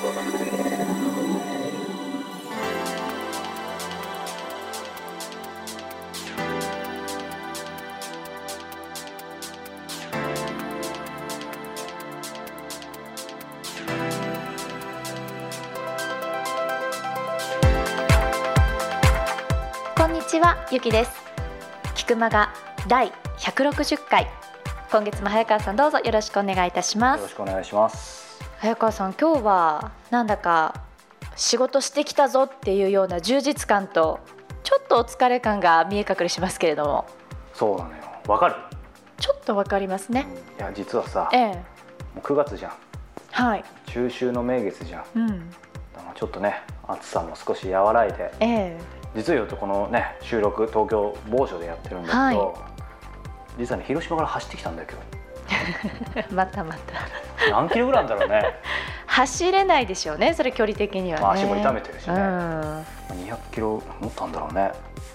こんにちはゆきです。菊間が第160回。今月も早川さんどうぞよろしくお願いいたします。よろしくお願いします。早川さん今日はなんだか仕事してきたぞっていうような充実感とちょっとお疲れ感が見え隠れしますけれども。そうなのよ。わかる？ちょっとわかりますね。いや実はさ、ええ。もう9月じゃん。はい。中秋の名月じゃん。うん。ちょっとね暑さも少し和らいで、え実を言うとこのね収録東京某所でやってるんだけど、は実はね広島から走ってきたんだよえ またまた。何キロぐらいだろうね。走れないでしょうねそれ距離的にはね、まあ足も痛めてるしねうん200キロ持ったんだろうね。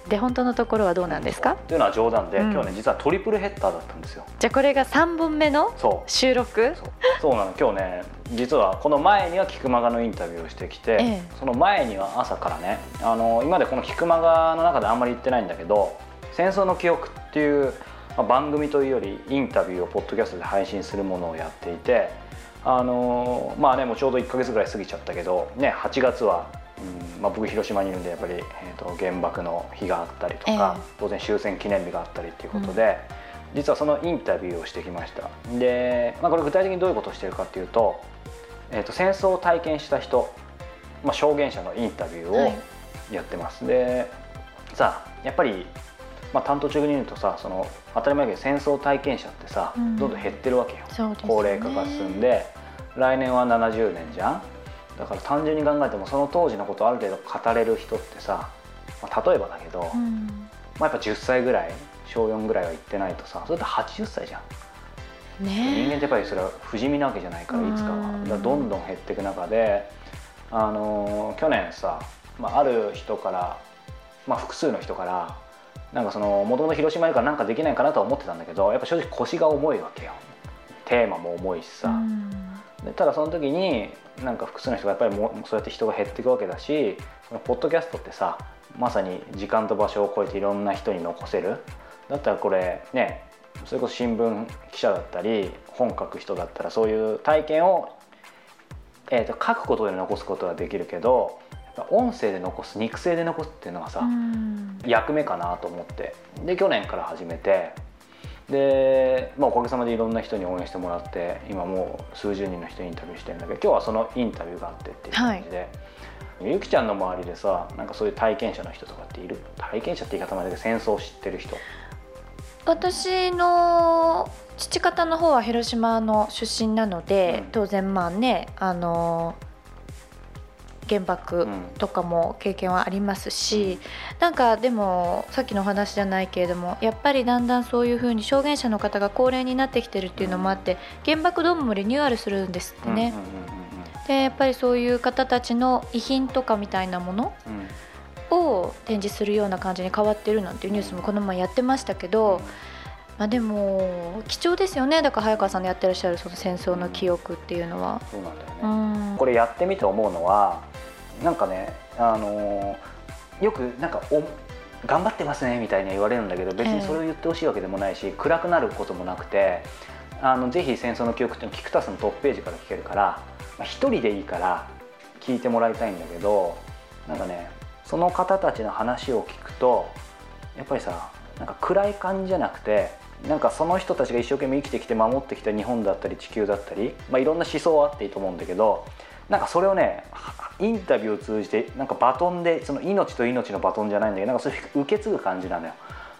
で本当のところはどうなんですか？というのは冗談で、うん今日ね実はトリプルヘッダーだったんですよ。じゃあこれが3本目の。収録？そうそうなの今日ね実はこの前には菊間がのインタビューをしてきて、ええその前には朝からねあの今までこの菊間がの中であんまり言ってないんだけど「戦争の記憶」っていう、まあ番組というよりインタビューをポッドキャストで配信するものをやっていてあのまあねもうちょうど1か月ぐらい過ぎちゃったけど、ね、8月は、うんまあ、僕広島にいるんでやっぱり、えー、と原爆の日があったりとか、ええ。当然終戦記念日があったりっていうことで。実はそのインタビューをしてきました。で、まあ、これ具体的にどういうことをしてるかっていうと,、えー、と戦争を体験した人、まあ、証言者のインタビューをはい。やってます、でさあやっぱり、まあ、担当中に言うとさその当たり前だけど戦争体験者ってさ、うん。どんどん減ってるわけよ。ね。高齢化が進んで来年は70年じゃん？だから単純に考えてもその当時のことをある程度語れる人ってさ、まあ、例えばだけど、うん。まあ、やっぱ10歳ぐらい小4ぐらいは行ってないとさそれって80歳じゃん。人間ねってやっぱりそれは不死身なわけじゃないからいつかは。うんだどんどん減っていく中で、あのー去年さ、まあ、ある人から、まあ、複数の人からなんかそのもともと広島いるからなんかできないかなとは思ってたんだけどやっぱ正直腰が重いわけよ。テーマも重いしさ、うん。でただその時になんか複数の人がやっぱりもうそうやって人が減っていくわけだしそのポッドキャストってさまさに時間と場所を超えていろんな人に残せる。だったらこれねそれこそ新聞記者だったり本書く人だったらそういう体験を、えー、と書くことで残すことができるけど音声で残す肉声で残すっていうのがさ、うん。役目かなと思って。で去年から始めて。で、まあ、おかげさまでいろんな人に応援してもらって今もう数十人の人にインタビューしてるんだけど今日はそのインタビューがあってっていう感じで、ゆきちゃんの周りでさなんかそういう体験者の人とかっている？体験者って言い方までで戦争を知ってる人。私の父方の方は広島の出身なので、うん。当然まあねあの原爆とかも経験はありますし、なんかでもさっきのお話じゃないけれどもやっぱりだんだんそういうふうに証言者の方が高齢になってきてるっていうのもあって原爆ドームもリニューアルするんですってね。うんうんうんでやっぱりそういう方たちの遺品とかみたいなものうん。うんを展示するような感じに変わってるなんていうニュースもこの前やってましたけど、まあ、でも貴重ですよね。だから早川さんのやってらっしゃるその戦争の記憶っていうのは。そうなんだよね、うん。これやってみて思うのはなんかねあのーよくなんかお頑張ってますねみたいに言われるんだけど別にそれを言ってほしいわけでもないし、暗くなることもなくてあのぜひ「戦争の記憶」っていうのキクタスのトップページから聞けるからまあ一人でいいから聞いてもらいたいんだけどなんかねその方たちの話を聞くとやっぱりさなんか暗い感じじゃなくてなんかその人たちが一生懸命生きてきて守ってきた日本だったり地球だったり、まあ、いろんな思想はあっていいと思うんだけどなんかそれをねはインタビューを通じてなんかバトンでその命と命のバトンじゃないんだけどなんかそれ受け継ぐ感じなのよ。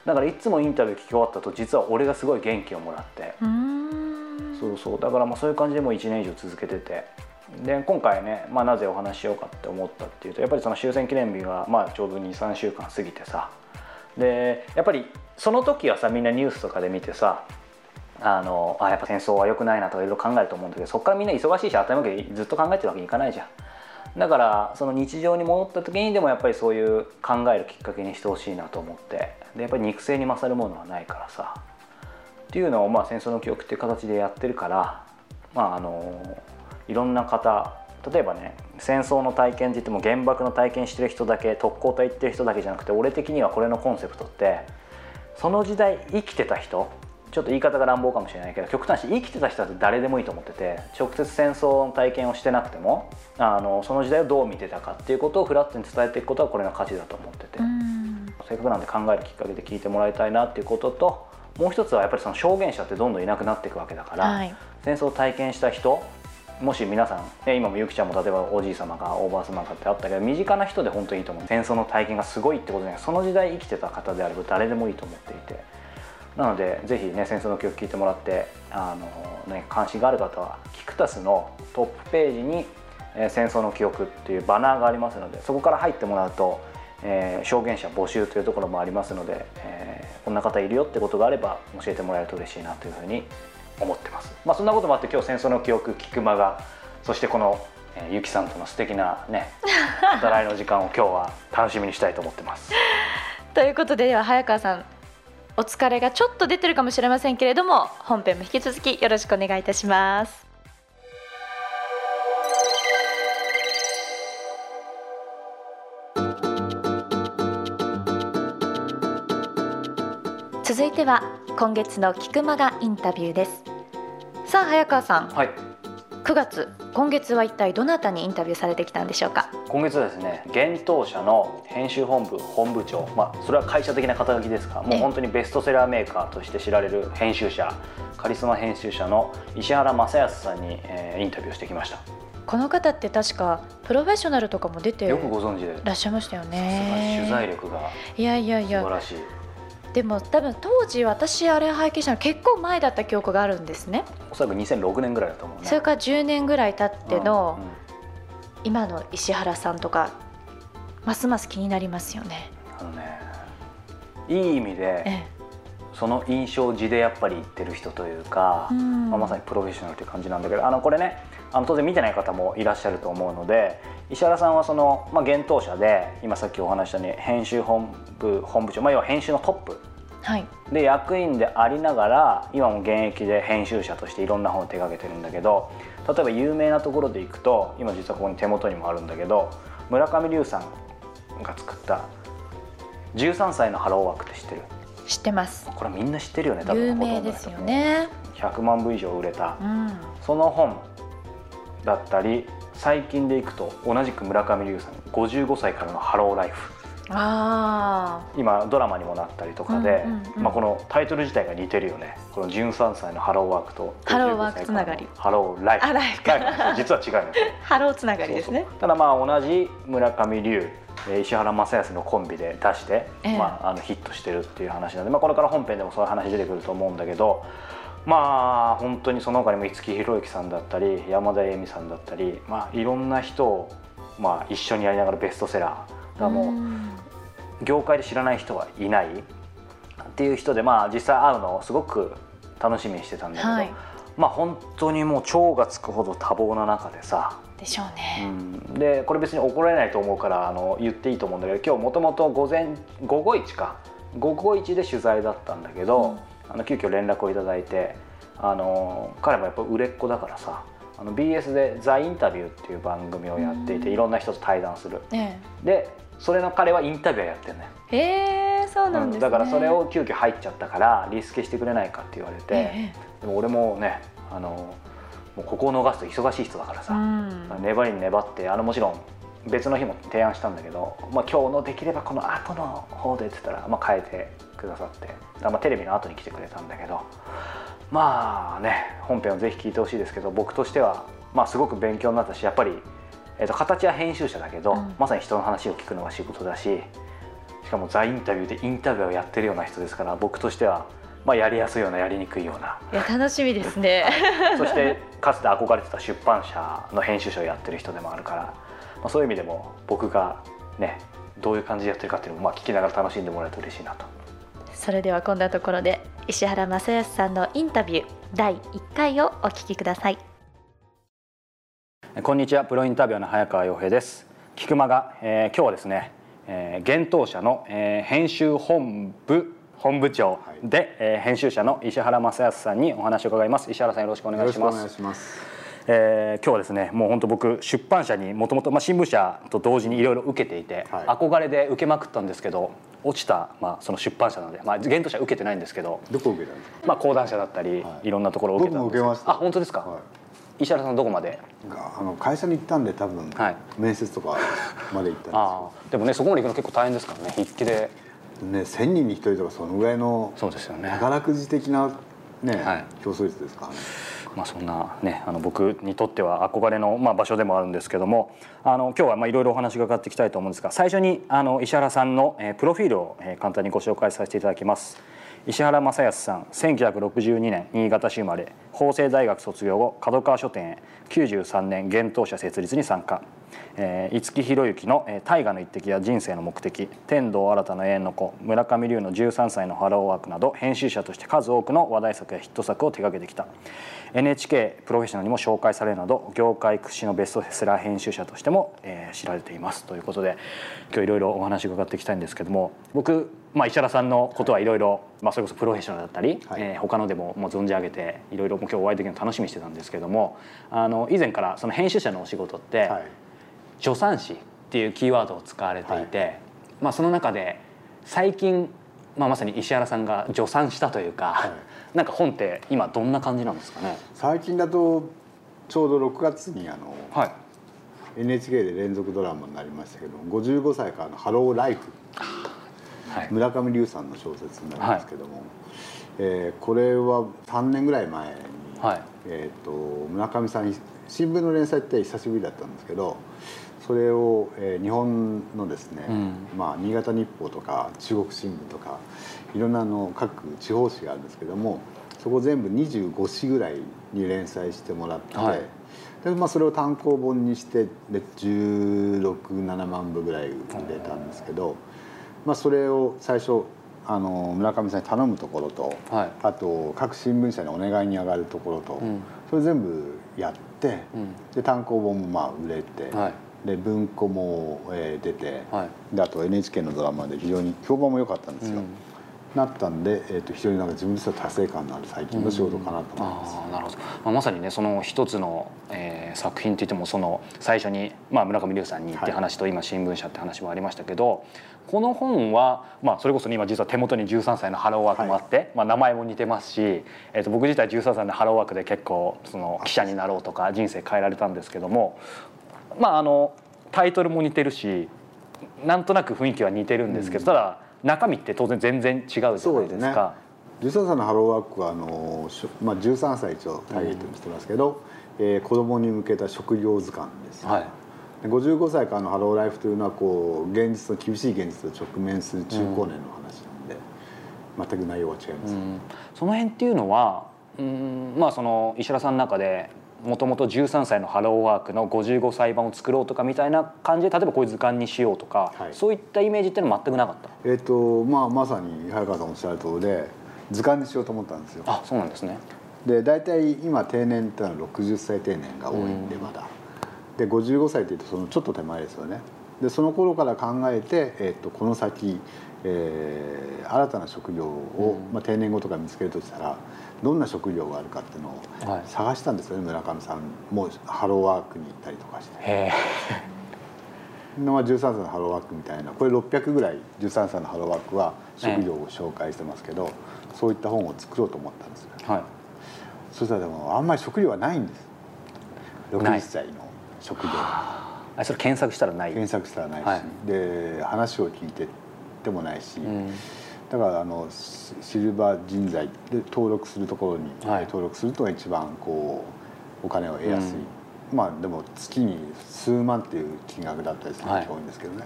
だからいつもインタビュー聞き終わったと実は俺がすごい元気をもらって。そうそう。だからもうそういう感じでもう1年以上続けてて。で今回ね、まあ、なぜお話ししようかって思ったっていうとやっぱりその終戦記念日が、まあ、ちょうど23週間過ぎてさ。でやっぱりその時はさみんなニュースとかで見てさあのあやっぱ戦争は良くないなとかいろいろ考えると思うんだけどそこからみんな忙しいし当たり前けずっと考えてるわけにいかないじゃん。だからその日常に戻った時にでもやっぱりそういう考えるきっかけにしてほしいなと思って。でやっぱり肉声に勝るものはないからさ。っていうのをまあ戦争の記憶っていう形でやってるからまああのいろんな方例えばね戦争の体験って言っても原爆の体験してる人だけ特攻隊行ってる人だけじゃなくて俺的にはこれのコンセプトってその時代生きてた人ちょっと言い方が乱暴かもしれないけど極端に生きてた人だって誰でもいいと思ってて直接戦争の体験をしてなくてもあのその時代をどう見てたかっていうことをフラットに伝えていくことはこれが価値だと思ってて。せっかくなんで考えるきっかけで聞いてもらいたいなっていうことともう一つはやっぱりその証言者ってどんどんいなくなっていくわけだから、はい、戦争を体験した人もし皆さん、ね、今もゆきちゃんも例えばおじい様かおばあ様かってあったけど身近な人で本当にいいと思う。戦争の体験がすごいってことじゃない。その時代生きてた方であれば誰でもいいと思っていてなのでぜひね戦争の記憶聞いてもらってあの、ね、関心がある方はキクタスのトップページに、えー、戦争の記憶っていうバナーがありますのでそこから入ってもらうと、えー、証言者募集というところもありますので、えー、こんな方いるよってことがあれば教えてもらえると嬉しいなというふうに思ってます。まあ、そんなこともあって今日戦争の記憶聞く間がそしてこのえー、ゆきさんとの素敵なね 語らいの時間を今日は楽しみにしたいと思ってます。ということででは早川さんお疲れがちょっと出てるかもしれませんけれども本編も引き続きよろしくお願いいたします。続いては今月の菊間がインタビューです。さあ早川さん、はい、9月今月は一体どなたにインタビューされてきたんでしょうか？今月はですね幻冬社の編集本部本部長まあそれは会社的な肩書きですがもう本当にベストセラーメーカーとして知られる編集者カリスマ編集者の石原正康さんに、えー、インタビューしてきました。この方って確かプロフェッショナルとかも出てよくご存知で。いらっしゃいましたよね。取材力がいやいやいや。素晴らしいでも多分当時私あれ拝見したの結構前だった記憶があるんですね。おそらく2006年ぐらいだと思うね。それから10年ぐらい経っての、うん。うん、今の石原さんとかますます気になりますよね。あのねいい意味で、ええ、その印象地でやっぱり言ってる人というか、うん、まあ、まさにプロフェッショナルという感じなんだけどあのこれねあの当然見てない方もいらっしゃると思うので石原さんはその、まあ、幻冬者で今さっきお話したように編集本部本部長、まあ、要は編集のトップ、はい、で役員でありながら今も現役で編集者としていろんな本を手がけてるんだけど例えば有名なところでいくと今実はここに手元にもあるんだけど村上龍さんが作った「13歳のハローワーク」って知ってる？知ってます。これみんな知ってるよね多分有名ですよね。100万部以上売れた、うん、その本だったり最近でいくと同じく村上龍さん55歳からのハローライフあ今ドラマにもなったりとかで、まあ、このタイトル自体が似てるよね。この13歳のハローワークとハローワークつながり。ハローライフライフ実は違うよハローつながりですね。ただまあ同じ村上龍石原正康のコンビで出して、ええ、まあ、あのヒットしてるっていう話なんで、まあ、これから本編でもそういう話出てくると思うんだけどまあ本当にその他にも五木ひろゆきさんだったり山田詠美さんだったり、まあ、いろんな人を、まあ、一緒にやりながらベストセラーがもう業界で知らない人はいないっていう人で、まあ、実際会うのをすごく楽しみにしてたんだけど、はい、まあ本当にもう超がつくほど多忙な中でさ。でしょうね、うん、でこれ別に怒られないと思うからあの言っていいと思うんだけど今日もともと午前午後1か。午後1で取材だったんだけど、うんあの急遽連絡をいただいてあの彼もやっぱ売れっ子だからさあの BS で「ザ・インタビュー」っていう番組をやっていていろんな人と対談する、ええ、でそれの彼はインタビューやってんのよへえそうなんです、ね、だからそれを急遽入っちゃったからリスケしてくれないかって言われて、え、でも俺もねあのもうここを逃すと忙しい人だからさ、うん、粘りに粘ってあのもちろん別の日も提案したんだけど、まあ、今日のできればこの後の方でって言ったら、まあ、変えてくださってまあ、テレビの後に来てくれたんだけどまあね本編をぜひ聞いてほしいですけど僕としては、まあ、すごく勉強になったしやっぱり、えー、と形は編集者だけど、うん、まさに人の話を聞くのが仕事だししかもザ・インタビューでインタビューをやってるような人ですから僕としてはまあ、やりやすいようなやりにくいような。いや楽しみですね。そしてかつて憧れてた出版社の編集者をやってる人でもあるから、まあ、そういう意味でも僕がねどういう感じでやってるかっていうのをまあ聞きながら楽しんでもらえると嬉しいなと。それではこんなところで石原正康さんのインタビュー第1回をお聞きください。こんにちは。プロインタビューの早川洋平です。菊間が、えー、今日はですね、えー、幻冬社の、えー、編集本部本部長で、はい、えー、編集者の石原正康さんにお話を伺います。石原さんよろしくお願いしますえー、今日はですねもう本当僕出版社にもともと新聞社と同時にいろいろ受けていて、はい、憧れで受けまくったんですけど落ちた、まあ、その出版社なので、まあ、現当社受けてないんですけどどこ受けたんですか、まあ、講談社だったり、はい、いろんなところを受けたんです。あ本当ですか、はい、石原さんどこまで？あの会社に行ったんで多分、はい、面接とかまで行ったんですあでもねそこまで行くの結構大変ですからね筆記で。ね1,000人に1人とかそのぐらいのそうですよね。宝くじ的なね、はい、競争率ですからねまあ、そんな、ね、あの僕にとっては憧れの、まあ、場所でもあるんですけどもあの今日はいろいろお話がかっていきたいと思うんですが最初にあの石原さんの、えー、プロフィールを、えー、簡単にご紹介させていただきます。石原正康さん1962年新潟市生まれ法政大学卒業後角川書店へ93年幻冬社設立に参加えー、五木ひろゆきの「大河の一滴」や「人生の目的」「天童新の永遠の子」村上龍の13歳のハローワークなど編集者として数多くの話題作やヒット作を手掛けてきた NHK プロフェッショナルにも紹介されるなど業界屈指のベストセラー編集者としても、えー、知られています。ということで今日いろいろお話伺っていきたいんですけども僕、まあ、石原さんのことはいろいろそれこそプロフェッショナルだったり、はい、えー、他のでももう存じ上げていろいろ今日お会いできるの楽しみにしてたんですけどもあの以前からその編集者のお仕事って、はい。助産師っていうキーワードを使われていて、はい、まあ、その中で最近、まあ、まさに石原さんが助産したというか、はい、なんか本って今どんな感じなんですかね？最近だとちょうど6月にあの、はい、NHK で連続ドラマになりましたけど55歳からの「ハローライフ」はい、村上龍さんの小説になりますけども、はい、えー、これは3年ぐらい前に、はい。えーと、と村上さん新聞の連載って久しぶりだったんですけどそれを、えー、日本のですね、うん、まあ、新潟日報とか中国新聞とかいろんなあの各地方紙があるんですけどもそこ全部25紙ぐらいに連載してもらって、はい、でまあ、それを単行本にして1617万部ぐらい売れたんですけど、まあ、それを最初あの村上さんに頼むところと、はい、あと各新聞社にお願いに上がるところと、うん、それ全部やって、うん、で単行本もまあ売れて。はい。で文庫も、えー、出て、はい、であと NHK のドラマで非常に評判も良かったんですよ。うんなったんで、えーと、非常になんか自分としては達成感のある最近の仕事かなと思います。うん、なるほど、まあ、まさにねその一つの、えー、作品といってもその最初に、まあ、村上龍さんにって話と、今新聞社って話もありましたけどこの本は、まあ、それこそ、今実は手元に13歳のハローワークもあって、はい、まあ、名前も似てますし、えー、と僕自体13歳のハローワークで結構その記者になろうとか人生変えられたんですけどもまああのタイトルも似てるしなんとなく雰囲気は似てるんですけど、うん、ただ中身って当然全然違うじゃないですか。13歳のハローワークはあの、まあ、13歳一応ターゲットにしてますけど、うん、えー、子供に向けた職業図鑑です、はい、55歳からのハローライフというのはこう現実の厳しい現実と直面する中高年の話なんで、うん、全く内容は違います、うん、その辺っていうのはうんまあその石原さんの中でもともと13歳のハローワークの55歳版を作ろうとかみたいな感じで例えばこういう図鑑にしようとか、はい、そういったイメージっていうのは全くなかった、えーとまあ、まさに早川さんおっしゃる通りで図鑑にしようと思ったんですよ。あそうなんですねで大体今定年ってのは60歳定年が多いんでまだ。で55歳っていうとそのちょっと手前ですよね。でその頃から考えて、えーと、この先、えー、新たな職業を、まあ、定年後とか見つけるとしたらどんな職業があるかっていうのを探したんですよね、はい、村上さん。もハローワークに行ったりとかして。まあ、13歳のハローワークみたいなこれ600ぐらい13歳のハローワークは職業を紹介してますけど、そういった本を作ろうと思ったんですよ、はい、そしたらでもあんまり職業はないんです。60歳の職業。あ。それ検索したらない。検索したらないし、はい、で話を聞いてでもないし、うん。だからあのシルバー人材で登録するところに、はい、登録すると一番こうお金を得やすい、うん、まあでも月に数万っていう金額だったりする人が多いんですけどね、は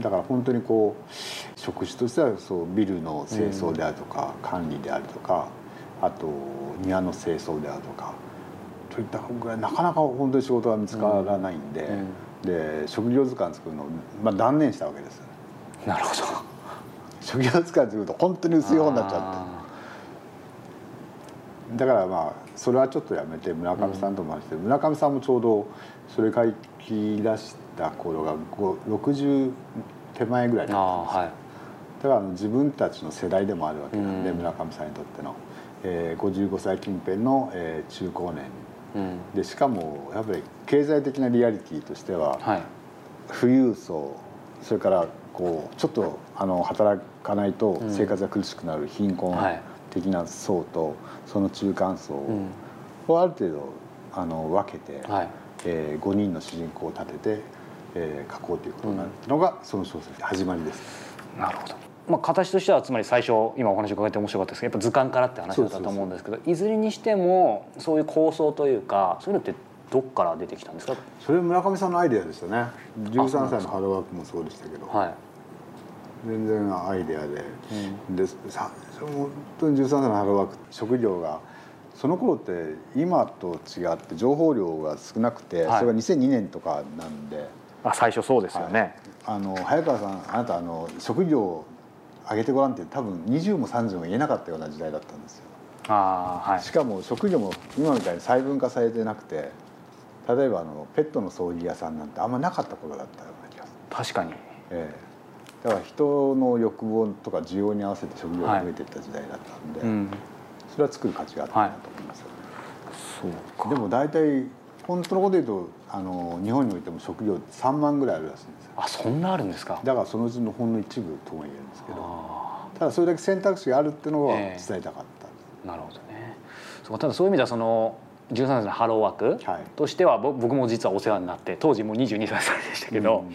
い、だから本当にこう職種としてはそうビルの清掃であるとか、うん、管理であるとかあと庭の清掃であるとかといったぐらいなかなか本当に仕事が見つからないんで、うん、で職業図鑑作るの、まあ、断念したわけですなるほど。初期扱いすると本当に薄い本になっちゃって。だからまあそれはちょっとやめて村上さんとも話して、うん、村上さんもちょうどそれ書き出した頃が60手前ぐらいだったんですよ、はい、だから自分たちの世代でもあるわけなんで、うん、村上さんにとっての、えー、55歳近辺の、えー、中高年。うん、でしかもやっぱり経済的なリアリティとしては、はい、富裕層それからこうちょっとあの働かないと生活が苦しくなる貧困的な層と、その中間層をある程度あの分けて、はい。えー、5人の主人公を立てて、えー、書こうということになるのが、その小説始まりです。なるほど。まあ、形としてはつまり最初今お話伺って面白かったですけどやっぱ図鑑からって話だったと思うんですけどいずれにしてもそういう構想というかそういうのってどっから出てきたんですか？それ村上さんのアイデアでしたね。13歳のハローワークもそうでしたけど、はい、全然アイデアで、うん、でさ本当に13歳のハローワーク職業がその頃って今と違って情報量が少なくて、はい、それが2002年とかなんで。あ最初そうですよね、はい、あの早川さんあなたあの職業上げてごらんって多分20も30も言えなかったような時代だったんですよ。あ、はい、しかも職業も今みたいに細分化されてなくて例えばあのペットの葬儀屋さんなんてあんまなかった頃だったような気がする。確かに、ええ、だから人の欲望とか需要に合わせて職業が増えていった時代だったんで、はいうん、それは作る価値があったなと思いますよね、はい、でも大体本当のこと言うとあの日本においても職業3万ぐらいあるらしいんですよ。あそんなあるんですか？だからそのうちのほんの一部とも言えるんですけどただそれだけ選択肢があるっていうのを伝え。たかった、えー、なるほどね。そうただそういう意味ではその13歳のハローワークとしては、はい、僕も実はお世話になって当時もう22歳でしたけど、うん、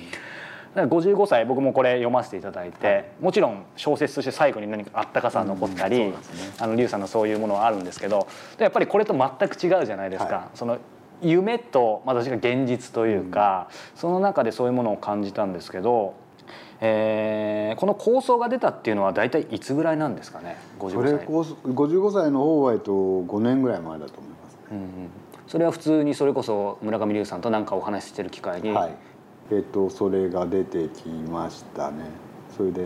55歳僕もこれ読ませていただいて、はい、もちろん小説として最後に何かあったかさ残ったり、うんね、あの龍さんのそういうものはあるんですけどやっぱりこれと全く違うじゃないですか。はい、その夢と、まあ、私が現実というか、うん、その中でそういうものを感じたんですけど、えー、この構想が出たっていうのは大体いつぐらいなんですかね？55歳。55歳の方は、えっと、5年ぐらい前だと思います、ね、うんうん、それは普通にそれこそ村上龍さんと何かお話ししてる機会に、はいえっと、それが出てきましたね。それで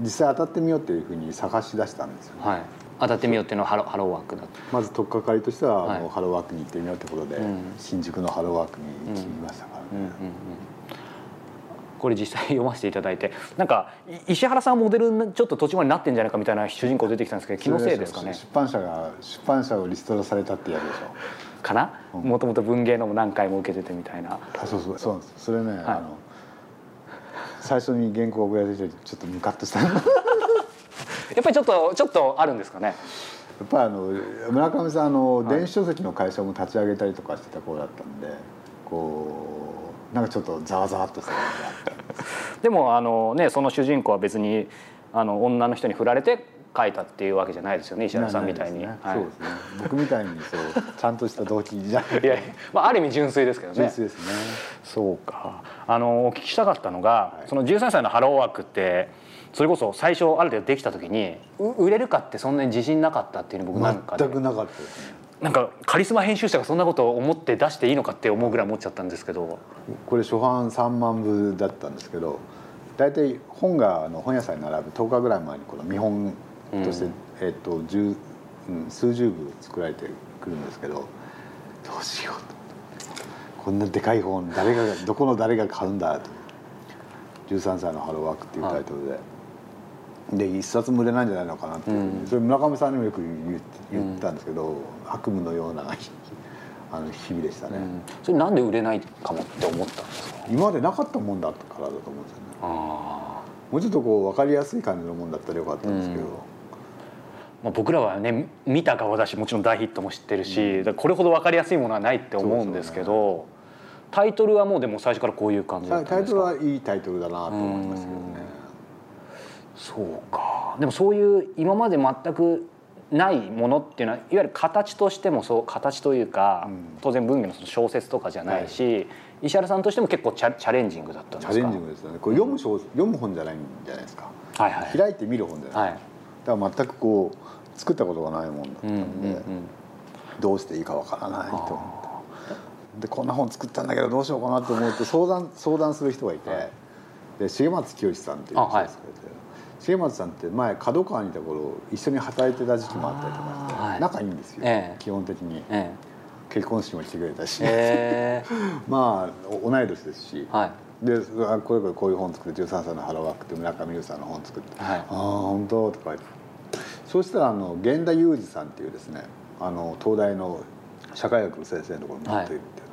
実際当たってみようっていうふうに探し出したんですよね、はい。当たってみようっていうのはハロハローワークだまず取っかかりとしては、はい、ハローワークに行ってみようってことで、うん、新宿のハローワークに行きましたからね、うん。うん。うん。うん、これ実際読ませていただいてなんか石原さんモデルちょっと途中までなってんじゃないかみたいな主人公出てきたんですけど気のせいですかね？出版社が出版社をリストラされたってやるでしょかな？もともと文芸のも何回も受けててみたいな。あそうそうそうそれね、はい、あの最初に原稿を送られてちょっとムカッとした やっぱりちょっとちょっとあるんですかね？やっぱりあの村上さんあの電子書籍の会社も立ち上げたりとかしてた頃だったんでこうなんかちょっとざわざわっとした感じがあったでもあのねその主人公は別にあの女の人に振られて書いたっていうわけじゃないですよね石原さんみたいに、ねはい、そうですね。僕みたいにそうちゃんとした動機じゃないいや、まあ、ある意味純粋ですけどね。純粋ですね。そうか。あのお聞きしたかったのが、はい、その13歳のハローワークってそれこそ最初ある程度できた時に売れるかってそんなに自信なかったっていうの僕なんか全くなかったですね。なんかカリスマ編集者がそんなことを思って出していいのかって思うぐらい思っちゃったんですけど。これ初版3万部だったんですけど大体本があの本屋さんに並ぶ10日ぐらい前にこの見本として、うん、えっとうん、数十部作られてくるんですけどどうしようと。こんなでかい本誰が どこの誰が買うんだと「13歳のハローワーク」っていうタイトルで。で一冊も売れないんじゃないのかなって、うん、それ村上さんにもよく言ったんですけど、うん、悪夢のようなあの日々でしたね、うん、それなんで売れないかもって思ったんですか？今までなかったもんだからだと思うんですよね。もうちょっとこう分かりやすい感じのもんだったらよかったんですけど、まあ、僕らはね見た顔だしもちろん大ヒットも知ってるし、これほど分かりやすいものはないって思うんですけど、ね、タイトルはもうでも最初からこういう感じだったんですか？タイトルはいいタイトルだなと思いましたけどね。そうか。でもそういう今まで全くないものっていうのはいわゆる形としてもそう形というか、うん、当然文芸のその小説とかじゃないし、はい、石原さんとしても結構チャチャレンジングだったんですか？チャレンジングですよね。これ読む小、読む本じゃないんじゃないですか、はいはい、開いて見る本じゃない、はい、だから全くこう作ったことがないもんだったんで、うんうんうん、どうしていいかわからないと思って。でこんな本作ったんだけどどうしようかなと思って相談相談する人がいて、はい、で重松清さんっていう人ですけど、重松さんって前角川にいた頃一緒に働いてた時期もあったりとかして、はい、仲いいんですよ、え基本的に、え、結婚式も来てくれたし、まあ同い年ですし、はい、でこれこれこういう本作って13歳のハローワークって村上優さんの本作って「はい、ああ本当」とか言ってそうしたらあの源田裕二さんっていうですねあの東大の社会学の先生のところに持っているって、は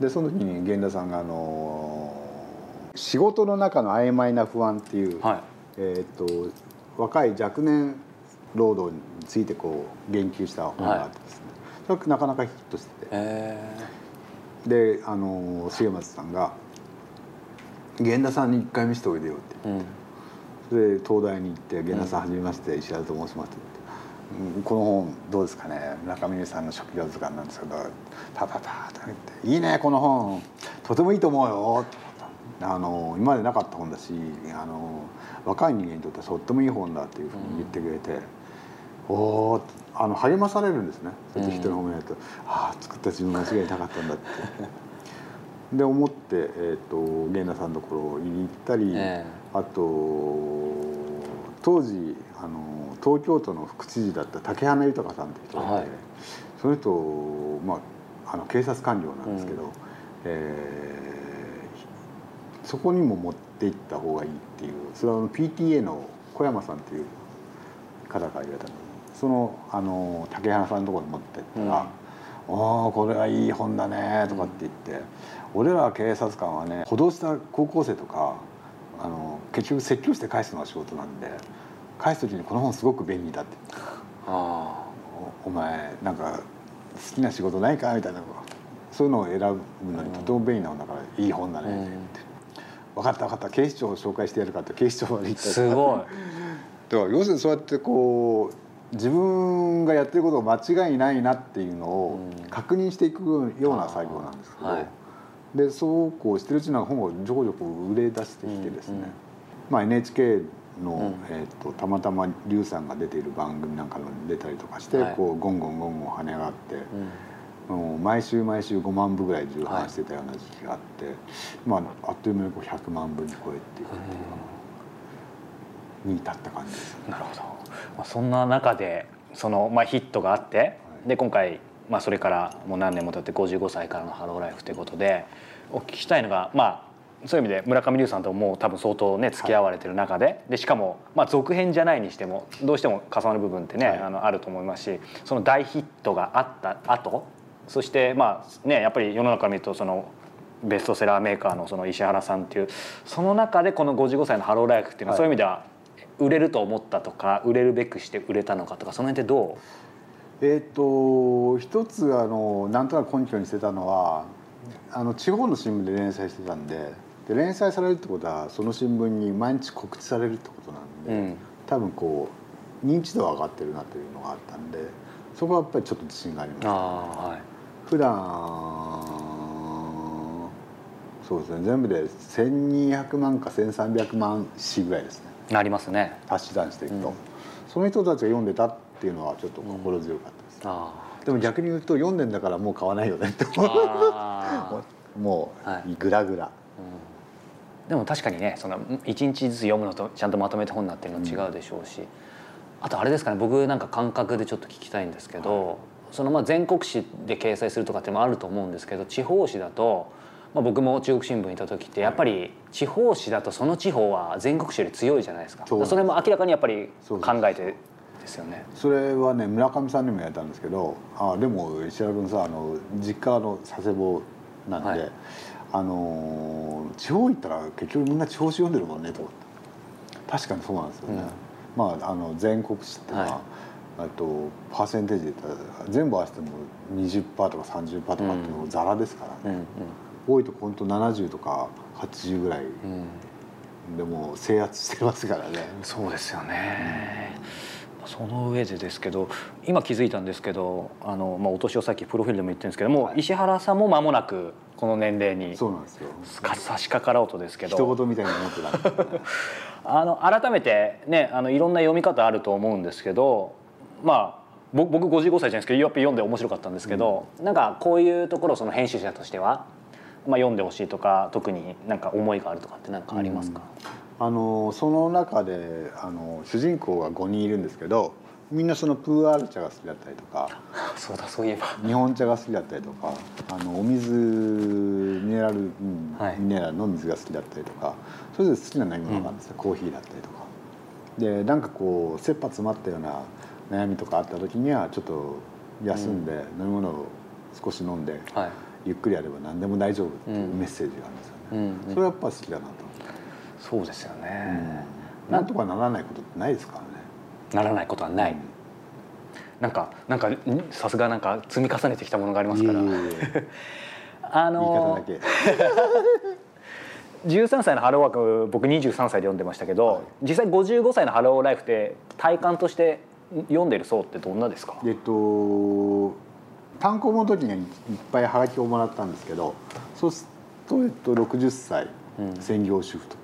い、でその時に源田さんがあの仕事の中の曖昧な不安っていう、はい、えっと若い若年労働についてこう言及した本があってですね、それなかなかヒットしてて、であの重松さんが「源田さんに一回見せておいでよ」って。言って、で東大に行って「源田さんはじめまして石原と申します」って。この本どうですかね？村上さんの職業図鑑なんですけど「タタタ」と言って「いいねこの本。とてもいいと思うよ」あの今までなかった本だしあの若い人間にとってはとってもいい本だっていうふうに言ってくれて、おおあの励まされるんですね。そうやって人の褒められると、ああ作った自分間違いなかったんだって。で思って、えーと、源田さんのところに行ったり、えー、あと当時あの東京都の副知事だった竹花豊さんって人がいて、はい、その人、まあ、あの警察官僚なんですけど、うん、えー、そこにも持って行った方がいいっていうそれは PTA の小山さんっていう方から言われたの。そのあの竹花さんのところに持ってったら「うん、おおこれはいい本だね」とかって言って、うん、俺ら警察官はね補導した高校生とかあの結局説教して返すのが仕事なんで返す時に「この本すごく便利だ」って。言って「あおお前なんか好きな仕事ないか?」みたいなそういうのを選ぶのにとても便利な本だから「いい本だね」って言って。分かった分かった警視庁を紹介してやるかって警視庁まで行ったすごい。だから要するにそうやってこう自分がやってることが間違いないなっていうのを確認していくような作業なんですけど、はい、でそうこうしてるうちに本をちょこちょこ売れ出してきてですね、うんうん、まあ、NHK の、えーと、たまたま劉さんが出ている番組なんかに出たりとかして、はい、こうゴンゴンゴンゴン跳ね上がって。うん、毎週毎週5万部ぐらい重版してたような時期があって、はい、まあ、あっという間にこう100万部に超えていくっていうに至った感じです、なるほど、まあ、そんな中でその、まあ、ヒットがあって、はい、で今回、まあ、それからもう何年も経って55歳からの「ハローライフ」ということでお聞きしたいのがまあそういう意味で村上龍さんともう多分相当ね付き合われてる中ででしかもまあ続編じゃないにしてもどうしても重なる部分ってね、はい、あのあると思いますしその大ヒットがあった後そしてまあねやっぱり世の中見るとそのベストセラーメーカーのその石原さんっていうその中でこの55歳の「ハローライフ」っていうのはそういう意味では売れると思ったとか売れるべくして売れたのかとかその辺ってどう？えっと一つあのなんとなく根拠にしてたのはあの地方の新聞で連載してたんでで連載されるってことはその新聞に毎日告知されるってことなんで、うん、多分こう認知度は上がってるなというのがあったんでそこはやっぱりちょっと自信がありました、ね、はい。普段そうですね全部で1200万か1300万詩ぐらいですねなりますね。足し算していくと、うん、その人たちが読んでたっていうのはちょっと心強かったです、うん、でも逆に言うと読んでんだからもう買わないよねって もうグラグラ、うん、でも確かにねその1日ずつ読むのとちゃんとまとめて本になってるの違うでしょうし、あとあれですかね僕なんか感覚でちょっと聞きたいんですけど、はい。そのまあ全国紙で掲載するとかってもあると思うんですけど地方紙だと、まあ、僕も中国新聞にいた時ってやっぱり地方紙だとその地方は全国紙より強いじゃないですか。それも明らかにやっぱり考えてですよね。それはね村上さんにも言われたんですけどあでも石原君さあの実家の佐世保なんで、はい、あの地方行ったら結局みんな地方紙読んでるもんねと確かにそうなんですよね、うん、まああの全国紙ってのは、はい。あとパーセンテージで言ったら全部合わせても20%とか30%とかっていうのザラですからね、うん、多いと本当70とか80ぐらい、でも制圧してますからね。そうですよね、その上でですけど今気づいたんですけどあの、まあ、お年をさっきプロフィールでも言ってるんですけども、はい、石原さんも間もなくこの年齢にそうなんですよ。差し掛かろうとですけど。一言みたいに思ってた、ね、あの改めてねあのいろんな読み方あると思うんですけどまあ僕55歳じゃないですけどやっぱ読んで面白かったんですけど、うん、なんかこういうところその編集者としては、まあ、読んでほしいとか特になんか思いがあるとかって何かありますか、うん、あのその中であの主人公が5人いるんですけどみんなそのプーアール茶が好きだったりとか そうだそういえば。日本茶が好きだったりとかあのお水ミネラル、うん、はい、ミネラルの水が好きだったりとかそれぞれ好きな飲み物があるんですよ、うん、コーヒーだったりとか。でなんかこう切羽詰まったような悩みとかあった時にはちょっと休んで飲み物を少し飲んで、はい、ゆっくりやれば何でも大丈夫っていうメッセージがあるんですよね、うん。うん、それはやっぱ好きだなと。そうですよね、うん、なんとかならないことってないですからね。ならないことはない、うん、なんかなんかさすがなんか積み重ねてきたものがありますから。あのー、13歳のハローワーク僕23歳で読んでましたけど、はい、実際55歳のハローライフって体感として読んでる層ってどんなですか？えっと単行本の時にいっぱいはがきをもらったんですけどそうすると、えっと、60歳、専業主婦と。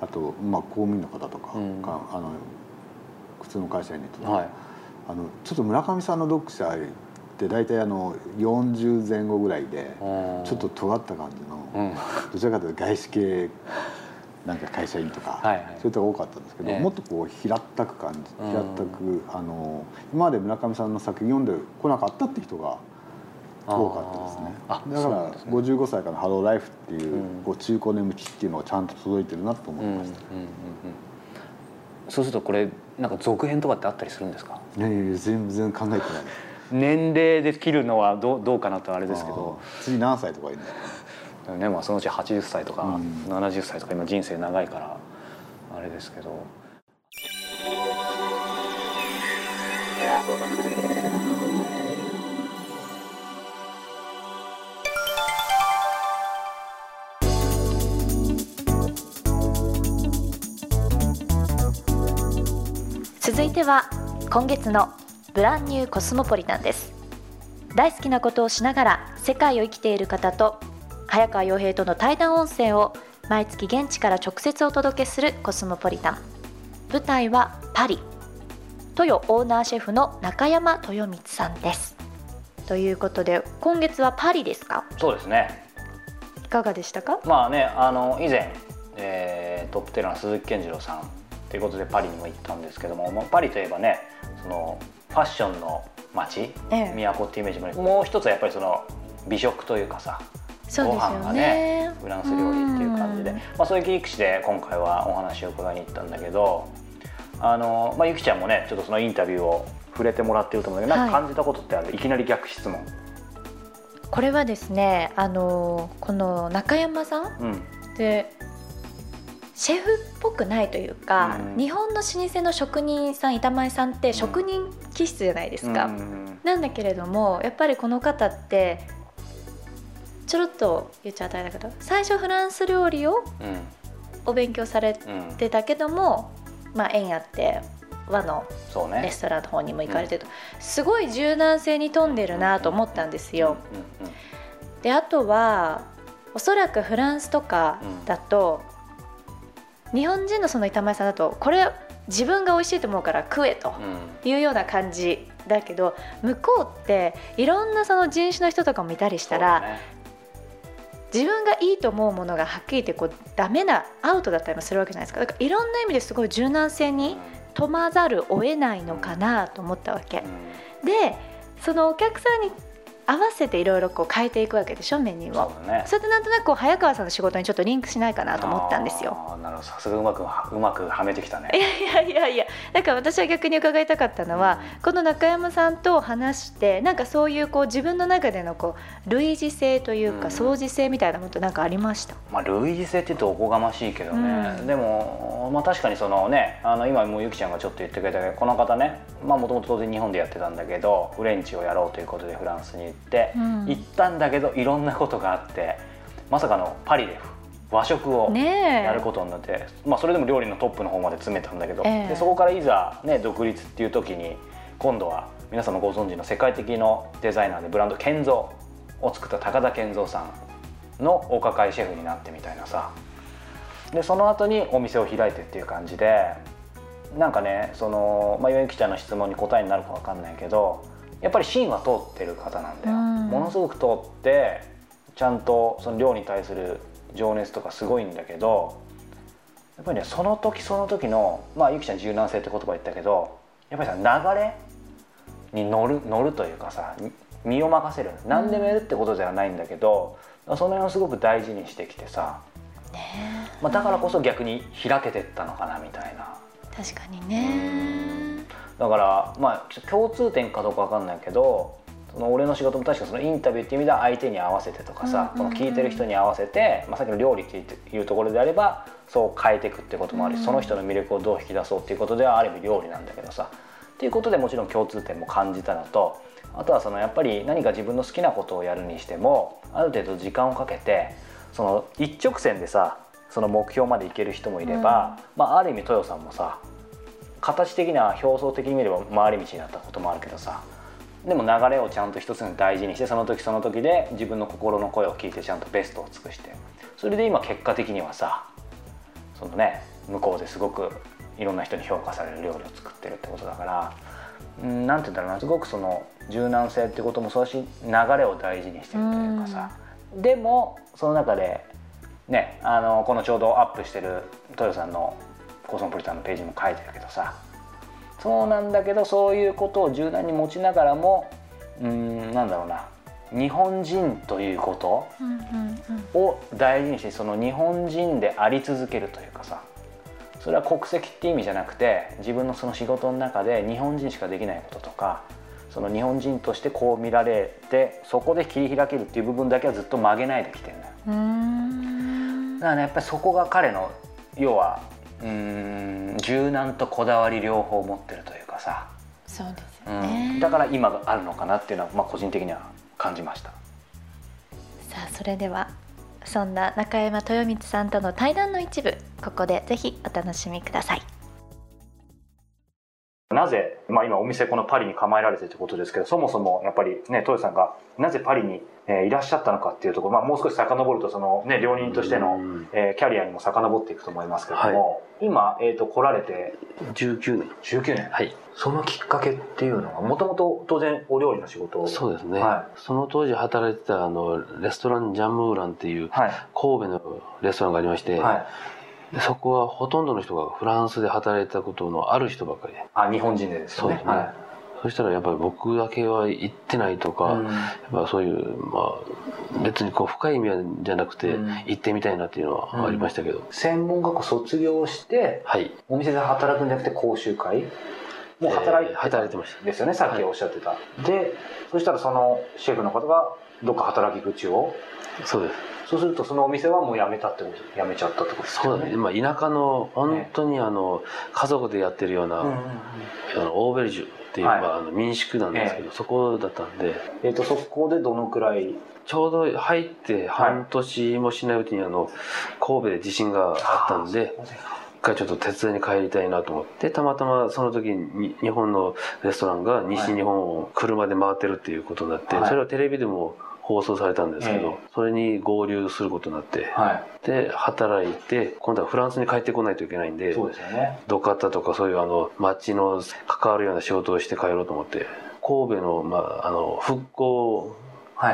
あと、まあ、公務員の方とか、うん、あの普通の会社員の人とか、はい、あのちょっと村上さんの読者って大体あの40前後ぐらいでちょっと尖った感じの、うん、どちらかというと外資系なんか会社員とか、はいはい、そういう人が多かったんですけど、もっとこう平ったく感じ平ったく、あの今まで村上さんの作品読んでこなかったって人が多かったですね。だから55歳から「ハローライフ」っていう,、こう中古年向きっていうのがちゃんと届いてるなと思いました、そうするとこれなんか続編とかってあったりするんですか？いやいや全然考えてない。年齢で切るのはどうどうかなとあれですけど。次何歳とかいるんだねまあ、そのうち80歳とか70歳とか今人生長いからあれですけど。続いては今月のブランニューコスモポリタンです大好きなことをしながら世界を生きている方と早川洋平との対談音声を毎月現地から直接お届けするコスモポリタン。舞台はパリ。豊オーナーシェフの中山豊光さんです。ということで今月はパリですか？そうですね。いかがでしたか？まあねあの以前、えー、トップテラー鈴木健次郎さんということでパリにも行ったんですけども、まあ、パリといえばねそのファッションの街、ええ、都っていうイメージももう一つはやっぱりその美食というかさご飯がねフランス料理っていう感じで、まあ、そういう切り口で今回はお話を伺いに行ったんだけどあの、まあ、ゆきちゃんもねちょっとそのインタビューを触れてもらってると思うけど、なんか感じたことってある？いきなり逆質問。これはですねあのこの中山さん、うん、でシェフっぽくないというか、うん、日本の老舗の職人さん板前さんって職人気質じゃないですか、うん、なんだけれどもやっぱりこの方ってちょろっと言っちゃったんだけど最初フランス料理をお勉強されてたけども、まあ縁あって和のレストランの方にも行かれてると、すごい柔軟性に富んでるなと思ったんですよ。であとはおそらくフランスとかだと、日本人のその板前さんだとこれ自分が美味しいと思うから食えというような感じだけど向こうっていろんなその人種の人とかもいたりしたら、自分がいいと思うものがはっきり言ってこうダメなアウトだったりもするわけじゃないですかだからいろんな意味ですごい柔軟性に富まざるを得ないのかなと思ったわけ。でそのお客さんに合わせていろいろ変えていくわけでしょメニューを。そ,、ね、それでなんとなく早川さんの仕事にちょっとリンクしないかなと思ったんですよ。なるほど。さすがうまくうまくはめてきたね。いやいやいやいやだから私は逆に伺いたかったのは、うん、この中山さんと話してなんかそういうこう自分の中でのこう類似性というか、相似性みたいなものと何かありました、まあ、類似性って言うとおこがましいけどね、うん、でも、まあ、確かにそのねあの今もうゆきちゃんがちょっと言ってくれたけどこの方ねもともと当然日本でやってたんだけどフレンチをやろうということでフランスに行って、うん。行ったんだけどいろんなことがあってまさかのパリで和食をやることになって、まあ、それでも料理のトップの方まで詰めたんだけど、えー、でそこからいざ、ね、独立っていう時に今度は皆様ご存知の世界的のデザイナーでブランド健三を作った高田健三さんのお抱えシェフになってみたいなさ。でその後にお店を開いてっていう感じでなんかねその、まあ、ヨきちゃんの質問に答えになるか分かんないけどやっぱり芯は通ってる方なんだよ、うん、ものすごく通ってちゃんとその量に対する情熱とかすごいんだけどやっぱりねその時その時のまあゆきちゃん柔軟性って言葉言ったけどやっぱりさ流れに乗る乗るというかさ身を任せる。何でもやるってことではないんだけど、うん、その辺をすごく大事にしてきてさ、ね。まあ、だからこそ逆に開けてったのかなみたいな。確かにねだからまあ共通点かどうか分かんないけどその俺の仕事も確かそのインタビューっていう意味では相手に合わせてとかさ、この聞いてる人に合わせて、まあ、さっきの料理っていうところであればそう変えていくってこともあるし、その人の魅力をどう引き出そうっていうことではある意味料理なんだけどさ。っていうことでもちろん共通点も感じたのとあとはそのやっぱり何か自分の好きなことをやるにしてもある程度時間をかけてその一直線でさその目標までいける人もいれば、うん、まあ、ある意味豊さんもさ形的な表層的に見れば回り道になったこともあるけどさ。でも流れをちゃんと一つに大事にしてその時その時で自分の心の声を聞いてちゃんとベストを尽くして。それで今結果的にはさそのね向こうですごくいろんな人に評価される料理を作ってるってことだから。何て言うんだろうな。すごくその柔軟性ってこともそうだし流れを大事にしてるというかさ、でもその中でねあのこのちょうどアップしてる豊さんのコソンポリタンのページも書いてるけどさ。そうなんだけどそういうことを柔軟に持ちながらもうんなんだろうな。日本人ということを大事にしてその日本人であり続けるというかさ。それは国籍って意味じゃなくて自分のその仕事の中で日本人しかできないこととかその日本人としてこう見られてそこで切り開けるっていう部分だけはずっと曲げないできてるんだよ。だからねやっぱりそこが彼の要はうん柔軟とこだわり両方持ってるというかさ。そうですよね、うん、だから今があるのかなっていうのは、まあ、個人的には感じました。さあそれではそんな中山豊光さんとの対談の一部ここでぜひお楽しみくださいなぜ、まあ、今お店このパリに構えられてるってことですけどそもそもやっぱりね豊さんがなぜパリにえー、いらっしゃったのかっていうところ、まあ、もう少し遡るとその、ね、料理人としての、えー、キャリアにも遡っていくと思いますけれども、はい、今、えーと、来られて19年。19年。はい。そのきっかけっていうのはもともと当然お料理の仕事そうですね、はい、その当時働いてたあのレストランジャンムーランっていう神戸のレストランがありまして、はい、そこはほとんどの人がフランスで働いたことのある人ばっかりで。あ日本人でですね。そうですね、はい。そしたらやっぱり僕だけは行ってないとか、うん、やっぱそういう、まあ、別にこう深い意味じゃなくて、行ってみたいなっていうのはありましたけど。うん、専門学校卒業して、はい、お店で働くんじゃなくて講習会？もう働いて、えー、働いてました。ですよね、さっきおっしゃってた。はい、で、そしたらそのシェフの方がどっか働き口を？そうです。そうするとそのお店はもう辞めたってこと辞めちゃったってことですか、ね、そうだね。まあ田舎の本当にあの、家族でやってるような、あのオーベルジュっていう、はい、まあ、あの民宿なんですけど、えー、そこだったんで。えっ、ー、と、そこでどのくらい？ちょうど入って半年もしないうちにあの、神戸で地震があったんで、一回ちょっと手伝いに帰りたいなと思って、たまたまその時に日本のレストランが西日本を車で回ってるっていうことになって、それはテレビでも放送されたんですけど、それに合流することになって、はい、で働いて今度はフランスに帰ってこないといけないんでそうですよね。土方とかそういうあの街の関わるような仕事をして帰ろうと思って神戸の,、まあ、あの復興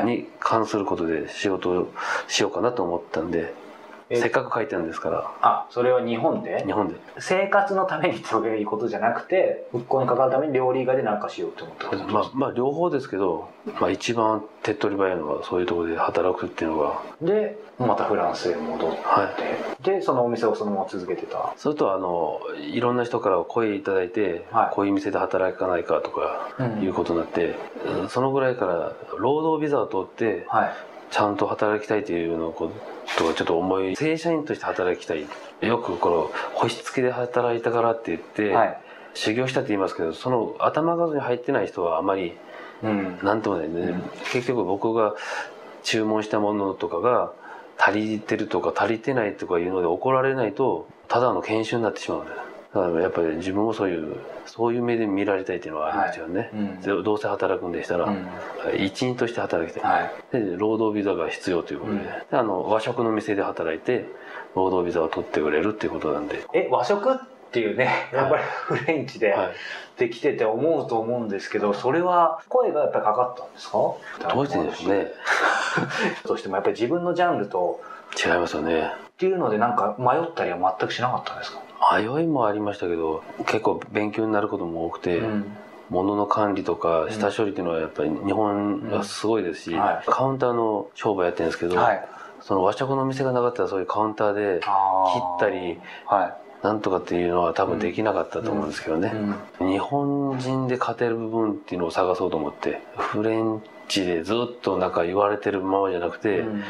に関することで仕事をしようかなと思ったんで、せっかく書いてるんですから。あそれは日本で？日本で。生活のためにということじゃなくて復興に関わるために料理以外で何かしようと思ったまあまあ両方ですけど、まあ、一番手っ取り早いのはそういうところで働くっていうのが。でまたフランスへ戻って、はい、でそのお店をそのまま続けてた？それとあのいろんな人から声いただいて、はい、こういう店で働かないかとかいうことになって、うん、そのぐらいから労働ビザを取って、はい、ちゃんと働きたいというのをこうとかちょっと思い正社員として働きたい。よくこの星付きで働いたからって言って、はい、修行したって言いますけどその頭数に入ってない人はあまり何ともない。ね、うん、結局僕が注文したものとかが足りてるとか足りてないとかいうので怒られないとただの研修になってしまうんだよだからやっぱり自分もそういうそういう目で見られたいっていうのはありますよね、はい。うん、どうせ働くんでしたら、うん、一員として働きたい、はい、で労働ビザが必要ということで。うん、であの和食の店で働いて労働ビザを取ってくれるっていうことなんで。え和食っていうねやっぱりフレンチでできてて思うと思うんですけどそれは声がやっぱりかかったんですか？どうしてですね。としてもやっぱり自分のジャンルと違いますよね。っていうのでなんか迷ったりは全くしなかったんですか？迷いもありましたけど結構勉強になることも多くて、うん、物の管理とか下処理っていうのはやっぱり日本はすごいですし、うん。はい、カウンターの商売やってるんですけど、はい、その和食の店がなかったらそういうカウンターで切ったり、はい、なんとかっていうのは多分できなかったと思うんですけどね、うん、日本人で勝てる部分っていうのを探そうと思ってフレンチでずっとなんか言われてるままじゃなくて、うん、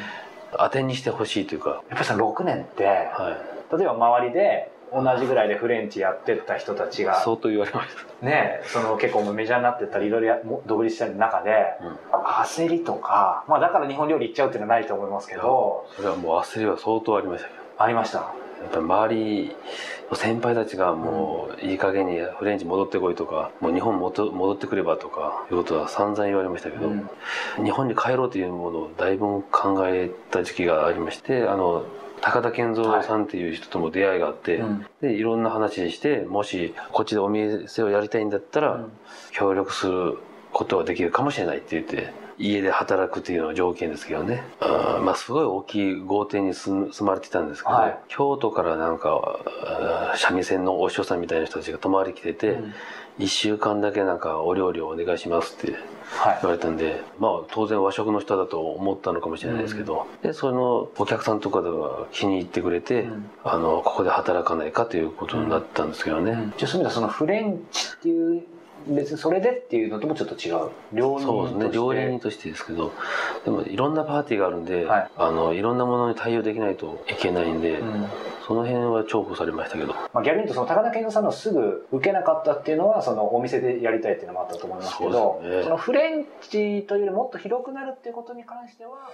当てにしてほしいというか。やっぱりさ6年って、はい、例えば周りで同じぐらいでフレンチやってた人たちが相当言われました。ねその結構メジャーになってたりいろいろ独立したり中で、うん、焦りとかまあだから日本料理行っちゃうっていうのはないと思いますけどそれはもう焦りは相当ありましたけどありました？やっぱり周りの先輩たちがもういい加減にフレンチ戻ってこいとかもう日本戻ってくればとかいうことは散々言われましたけど、うん、日本に帰ろうというものをだいぶ考えた時期がありましてあの高田健三さんっていう人とも出会いがあって、はい、でいろんな話してもしこっちでお店をやりたいんだったら、協力することはできるかもしれないって言って家で働くっていうのが条件ですけどね。あまあすごい大きい豪邸に住まれてたんですけど、はい、京都からなんか三味線のお師匠さんみたいな人たちが泊まり来てて、うん、1週間だけなんかお料理をお願いしますって言われたんで、はい、まあ当然和食の人だと思ったのかもしれないですけど、うん、でそのお客さんとかでは気に入ってくれて、うん、あのここで働かないかということになったんですけどね、うん、じゃあそういう意味ではそのフレンチっていう別にそれでっていうのともちょっと違う。料理そうですね。料理人としてですけどでもいろんなパーティーがあるんで、はい、あのいろんなものに対応できないといけないんで、うん。その辺は重宝されましたけど、まあ、逆に言うとその高田健三さんのすぐ受けなかったっていうのはそのお店でやりたいっていうのもあったと思いますけどそ、ね,、のフレンチというよりもっと広くなるっていうことに関しては。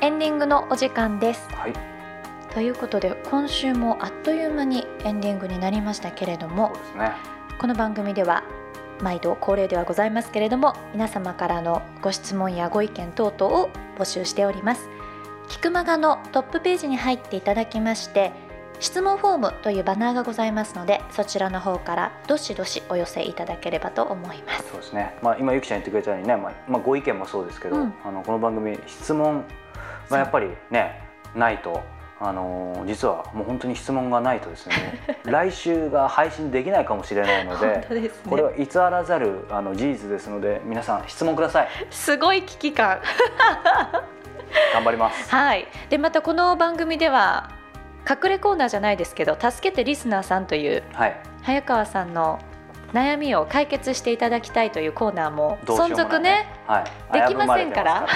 エンディングのお時間です。はい、ということで今週もあっという間にエンディングになりましたけれども、ね、この番組では毎度恒例ではございますけれども皆様からのご質問やご意見等々を募集しております。キクマガのトップページに入っていただきまして質問フォームというバナーがございますのでそちらの方からどしどしお寄せいただければと思います。そうですね、まあ、今ゆきちゃん言ってくれたようにね、まあ、まあ、ご意見もそうですけど、うん、あのこの番組質問まあ、やっぱりねないとあの実はもう本当に質問がないとですね 来週が配信できないかもしれないのでね、これは偽らざるあの事実ですので皆さん質問ください。すごい危機感。頑張ります。はい。でまたこの番組では隠れコーナーじゃないですけど助けてリスナーさんという、はい、早川さんの悩みを解決していただきたいというコーナーも存続ね、はい、できませんから。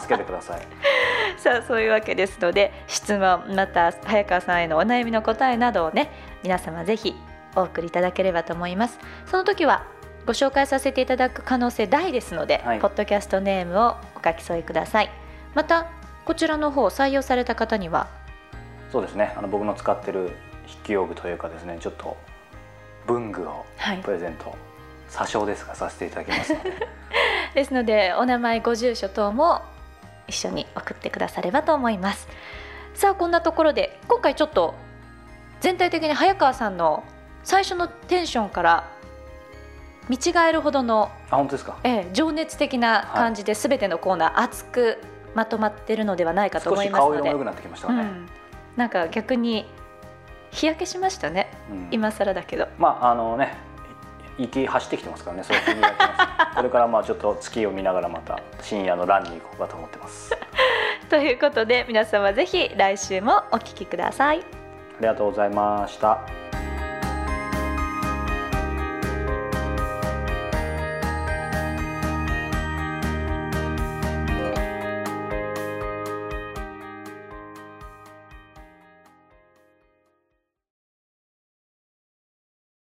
助けてください。さあそういうわけですので質問また早川さんへのお悩みの答えなどをね皆様ぜひお送りいただければと思います。その時はご紹介させていただく可能性大ですので、はい、ポッドキャストネームをお書き添えください。またこちらの方採用された方には？そうですね。あの僕の使ってる筆記用具というかですねちょっと文具をプレゼント、はい、詐称ですがさせていただきますので ですのでお名前ご住所等も一緒に送ってくださればと思います。さあこんなところで今回ちょっと全体的に早川さんの最初のテンションから見違えるほどのあ本当ですか、ええ、情熱的な感じで全てのコーナー熱くまとまってるのではないかと思いますので。少し顔色も良くなってきましたね、うん、なんか逆に日焼けしましたね、うん、今更だけど。まああのね息走ってきてますからねそういす。これからまあちょっと月を見ながらまた深夜のランに行こうかと思ってます。ということで皆様ぜひ来週もお聞きください。ありがとうございました